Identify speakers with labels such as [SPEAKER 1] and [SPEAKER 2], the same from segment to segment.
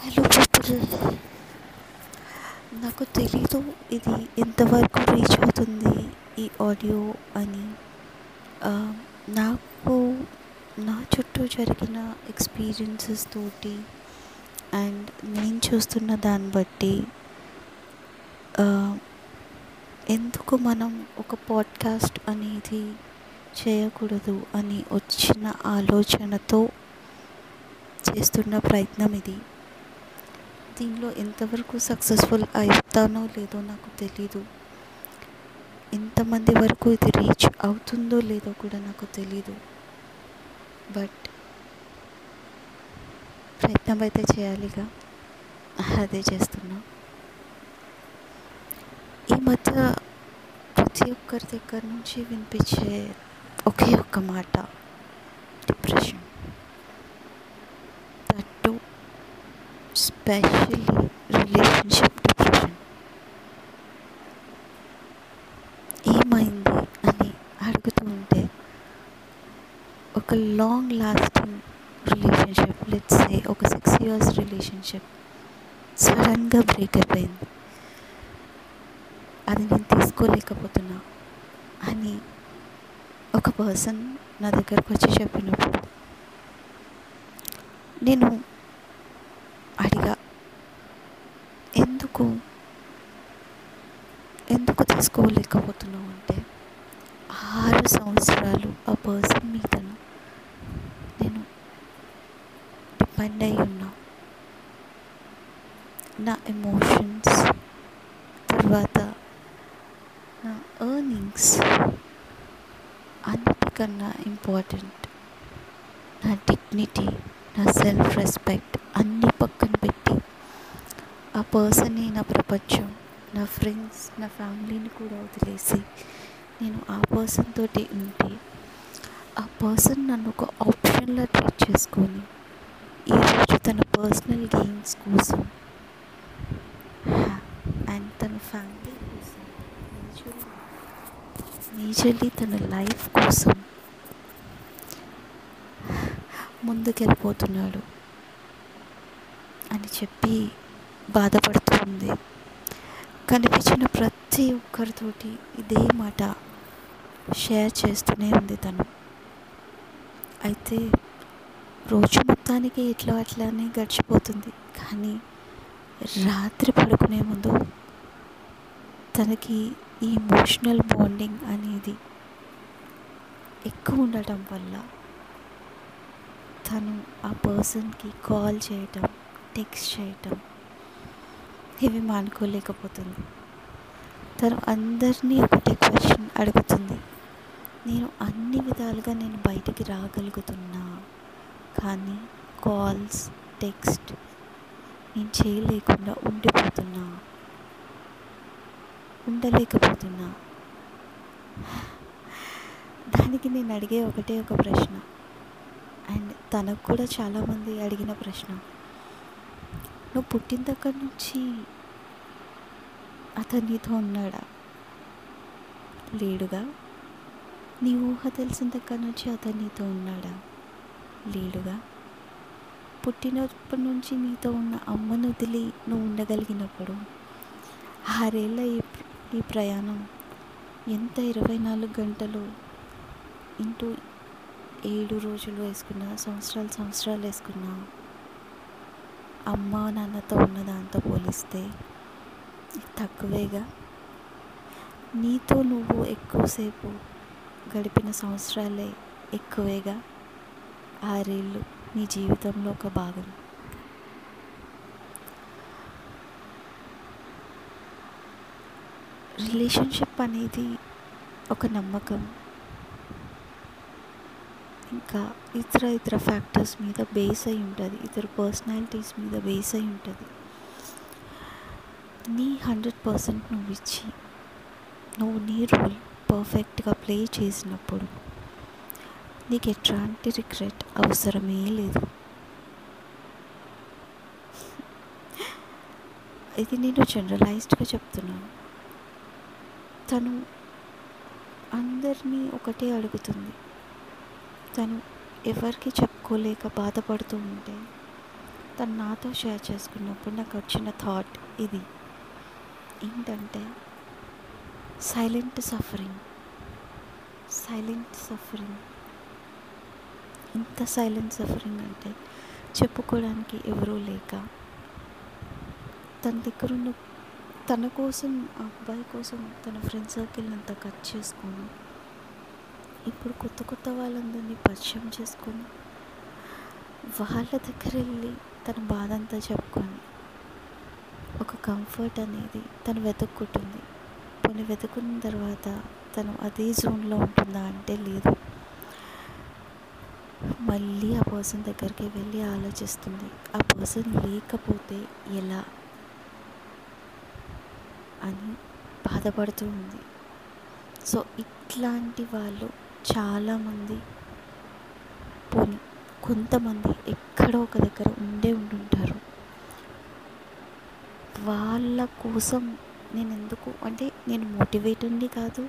[SPEAKER 1] Hello people. నాకు తెలీదు ఇది ఎంతవరకు రీచ్ అవుతుంది ఈ ఆడియో అని. నాకు నా చుట్టూ జరిగిన ఎక్స్పీరియన్సెస్ తోటి అండ్ నేను చూస్తున్న దాన్ని బట్టి ఎందుకు మనం ఒక పాడ్కాస్ట్ అనేది చేయకూడదు అని వచ్చిన ఆలోచనతో చేస్తున్న ప్రయత్నం ఇది. దీనిలో ఎంతవరకు సక్సెస్ఫుల్ అవుతానో లేదో నాకు తెలీదు. ఎంతమంది వరకు ఇది రీచ్ అవుతుందో లేదో కూడా నాకు తెలీదు. బట్ ప్రయత్నం అయితే చేయాలిగా అదే చేస్తున్నా. ఈ మధ్య ప్రతి ఒక్కరి దగ్గర నుంచి వినిపించే ఒకే ఒక్క మాట. డిప్రెషన్ స్పెషల్లీ రిలేషన్షిప్ డిప్రెషన్ ఏమైంది అని అడుగుతూ ఉంటే ఒక long lasting relationship let's say ఒక సిక్స్ ఇయర్స్ రిలేషన్షిప్ సడన్గా బ్రేక్ అయిపోయింది అది నేను తీసుకోలేకపోతున్నా అని ఒక పర్సన్ నా దగ్గరకు వచ్చి చెప్పినప్పుడు నేను అడిగా ఎందుకు? ఎందుకు తీసుకోలేకపోతున్నావు అంటే ఆరు సంవత్సరాలు ఆ పర్సన్ మీద నేను డిపెండ్ అయి ఉన్నా. నా ఎమోషన్స్ తర్వాత నా ఎర్నింగ్స్ అన్నిటికన్నా ఇంపార్టెంట్ నా డిగ్నిటీ నా సెల్ఫ్ రెస్పెక్ట్ అన్నీ పక్కన పెట్టి పర్సనే నా ప్రపంచం నా ఫ్రెండ్స్ నా ఫ్యామిలీని కూడా వదిలేసి నేను ఆ పర్సన్ తోటి ఉంటే ఆ పర్సన్ నన్ను ఒక ఆప్షన్లా ట్రీట్ చేసుకొని ఈరోజు తన పర్సనల్ గెయిన్స్ కోసం అండ్ తన ఫ్యామిలీ కోసం మేజర్లీ తన లైఫ్ కోసం ముందుకెళ్ళిపోతున్నాడు అని చెప్పి బాధపడుతూ ఉంది కనిపించిన ప్రతి ఒక్కరితోటి ఇదే మాట షేర్ చేస్తూనే ఉంది తను. అయితే రోజు మొత్తానికి ఇట్లా అట్లానే గడిచిపోతుంది. కానీ రాత్రి పడుకునే ముందు తనకి ఈ ఎమోషనల్ బాండింగ్ అనేది ఎక్కువ ఉండటం వల్ల తను ఆ పర్సన్కి కాల్ చేయటం టెక్స్ట్ చేయటం ఇవి మానుకోలేకపోతుంది తను అందరినీ ఒకటే క్వశ్చన్ అడుగుతుంది. నేను అన్ని విధాలుగా నేను బయటికి రాగలుగుతున్నా కానీ కాల్స్ టెక్స్ట్ నేను చేయలేకుండా ఉండిపోతున్నా ఉండలేకపోతున్నా. దానికి నేను అడిగే ఒకటే ఒక ప్రశ్న. అండ్ తనకు కూడా చాలామంది అడిగిన ప్రశ్న. నువ్వు పుట్టిన దగ్గర నుంచి అతను నీతో ఉన్నాడా? లేడుగా? నీ ఊహ తెలిసిన దగ్గర నుంచి అతను నీతో ఉన్నాడా? లేడుగా? పుట్టినప్పటి నుంచి నీతో ఉన్న అమ్మను వదిలి నువ్వు ఉండగలిగినప్పుడు ఆరేళ్ళ ఈ ఈ ప్రయాణం ఎంత ఇరవై నాలుగు గంటలు ఇంటూ ఏడు రోజులు వేసుకున్నా సంవత్సరాలు సంవత్సరాలు వేసుకున్నా అమ్మ నాన్నతో ఉన్న దాంతో పోలిస్తే తక్కువేగా. నీతో నువ్వు ఎక్కువసేపు గడిపిన సంవత్సరాలే ఎక్కువేగా. ఆరేళ్ళు నీ జీవితంలో ఒక భాగం. రిలేషన్షిప్ అనేది ఒక నమ్మకం. ఇంకా ఇతర ఇతర ఫ్యాక్టర్స్ మీద బేస్ అయి ఉంటుంది. ఇతర పర్సనాలిటీస్ మీద బేస్ అయి ఉంటుంది. నీ హండ్రెడ్ పర్సెంట్ నువ్వు ఇచ్చి నువ్వు నీ రోల్ పర్ఫెక్ట్గా ప్లే చేసినప్పుడు నీకు ఎట్లాంటి రిగ్రెట్ అవసరమే లేదు. ఇది నేను జనరలైజ్డ్గా చెప్తున్నాను. తను అందరినీ ఒకటే అడుగుతుంది. తను ఎవరికి చెప్పుకోలేక బాధపడుతూ ఉంటే తను నాతో షేర్ చేసుకున్నప్పుడు నాకు వచ్చిన థాట్ ఇది. ఏంటంటే సైలెంట్ సఫరింగ్. Silent suffering. ఇంత సైలెంట్ సఫరింగ్ అంటే చెప్పుకోవడానికి ఎవరూ లేక తన దగ్గర ఉన్న తన కోసం ఆ అబ్బాయి కోసం తన ఫ్రెండ్ సర్కిల్ అంతా కట్ చేసుకొని ఇప్పుడు కొత్త కొత్త వాళ్ళందరినీ పరిచయం చేసుకొని వాళ్ళ దగ్గర వెళ్ళి తన బాధ అంతా చెప్పుకొని ఒక కంఫర్ట్ అనేది తను వెతుక్కుంటుంది. కొన్ని వెతుకున్న తర్వాత తను అదే జోన్లో ఉంటుందా అంటే లేదు. మళ్ళీ ఆ పర్సన్ దగ్గరికి వెళ్ళి ఆలోచిస్తుంది. ఆ పర్సన్ లేకపోతే ఎలా అని బాధపడుతూ ఉంది. సో ఇట్లాంటి వాళ్ళు చాలామంది పోని కొంతమంది ఎక్కడో ఒక దగ్గర ఉండే ఉంటుంటారు వాళ్ళ కోసం నేను ఎందుకు అంటే నేను మోటివేటర్ని కాదు.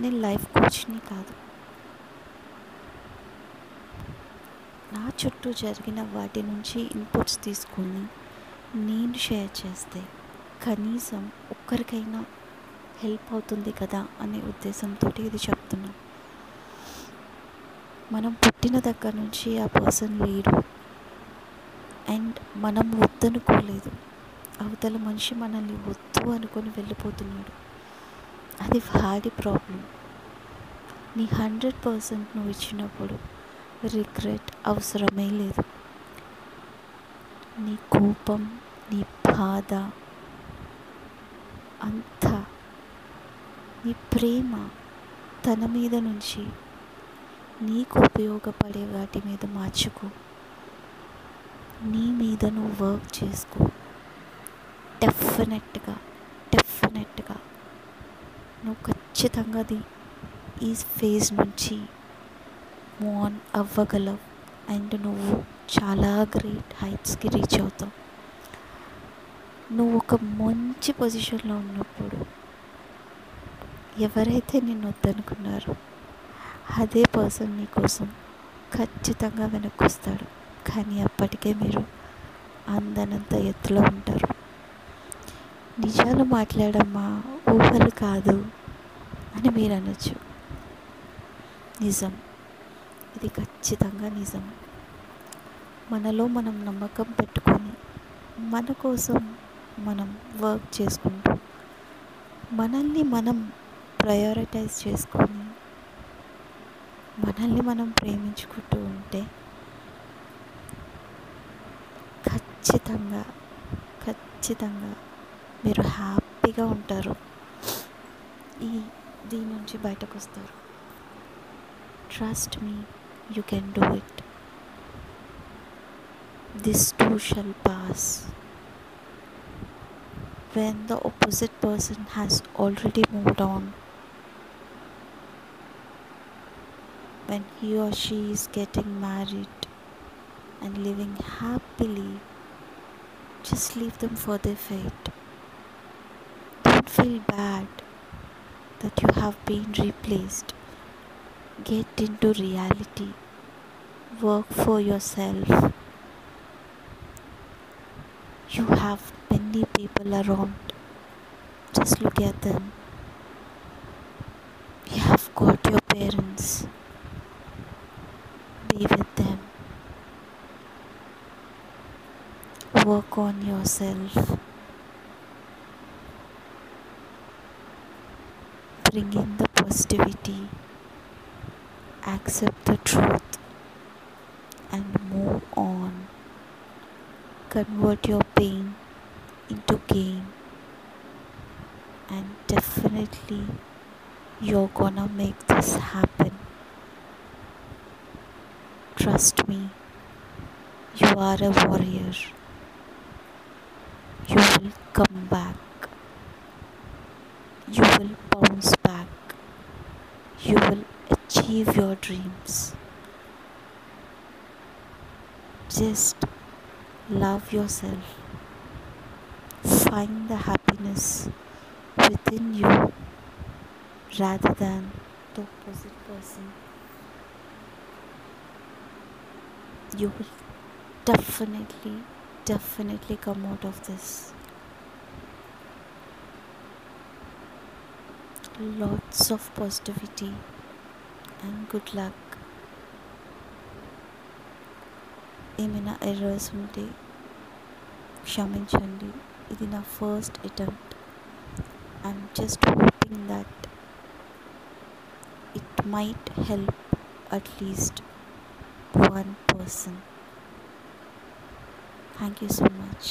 [SPEAKER 1] నేను లైఫ్ కోచ్ని కాదు. నా చుట్టూ జరిగిన వాటి నుంచి ఇన్పుట్స్ తీసుకొని నేను షేర్ చేస్తే కనీసం ఒక్కరికైనా హెల్ప్ అవుతుంది కదా అనే ఉద్దేశంతో ఇది చెప్తున్నాం. మనం పుట్టిన దగ్గర నుంచి ఆ పర్సన్ లేడు. అండ్ మనం వద్దనుకోలేదు. అవతల మనిషి మనల్ని వద్దు అనుకొని వెళ్ళిపోతున్నాడు. అది వాడి ప్రాబ్లం. నీ హండ్రెడ్ పర్సెంట్ నువ్వు ఇచ్చినప్పుడు రిగ్రెట్ అవసరమే లేదు. నీ కోపం నీ బాధ అంత నీ ప్రేమ తన మీద నుంచి నీకు ఉపయోగపడే వాటి మీద మార్చుకో. నీ మీద నువ్వు వర్క్ చేసుకో. డెఫినెట్గా డెఫినెట్గా నువ్వు ఖచ్చితంగా అది ఈ ఫేజ్ నుంచి మోన్ అవ్వగలవు. అండ్ నువ్వు చాలా గ్రేట్ హైట్స్కి రీచ్ అవుతావు. నువ్వు ఒక మంచి పొజిషన్లో ఉన్నప్పుడు ఎవరైతే నిన్ను వద్దనుకున్నారో అదే పర్సన్ నీ కోసం ఖచ్చితంగా వెనక్కి వస్తాడు కానీ అప్పటికే మీరు అందనంత ఎత్తులో ఉంటారు. నిజాలు మాట్లాడమ్మా ఊహలు కాదు అని మీరు అనొచ్చు. నిజం. ఇది ఖచ్చితంగా నిజం. మనలో మనం నమ్మకం పెట్టుకొని మన కోసం మనం వర్క్ చేసుకుంటూ మనల్ని మనం ప్రయారిటైజ్ చేసుకొని మనల్ని మనం ప్రేమించుకుంటూ ఉంటే ఖచ్చితంగా ఖచ్చితంగా మీరు హ్యాపీగా ఉంటారు. ఈ దీని నుంచి బయటకు వస్తారు trust me you can do it this too shall pass when the opposite person has already moved on when he or she is getting married and living happily just leave them for their fate don't feel bad that you have been replaced get into reality work for yourself you have many people around. Just look at them. You have got your parents. With them. Work on yourself. Bring in the positivity. Accept the truth. And move on convert your pain into gain and definitely you're gonna make this happen trust me you are a warrior you will come back you will bounce back you will achieve your dreams just love yourself. Find the happiness within you rather than the opposite person. you will definitely definitely come out of this lots of positivity and good luck ఏమైనా errors ఉంటే క్షమించండి ఇది నా first attempt I'm just hoping that it might help at least one person thank you so much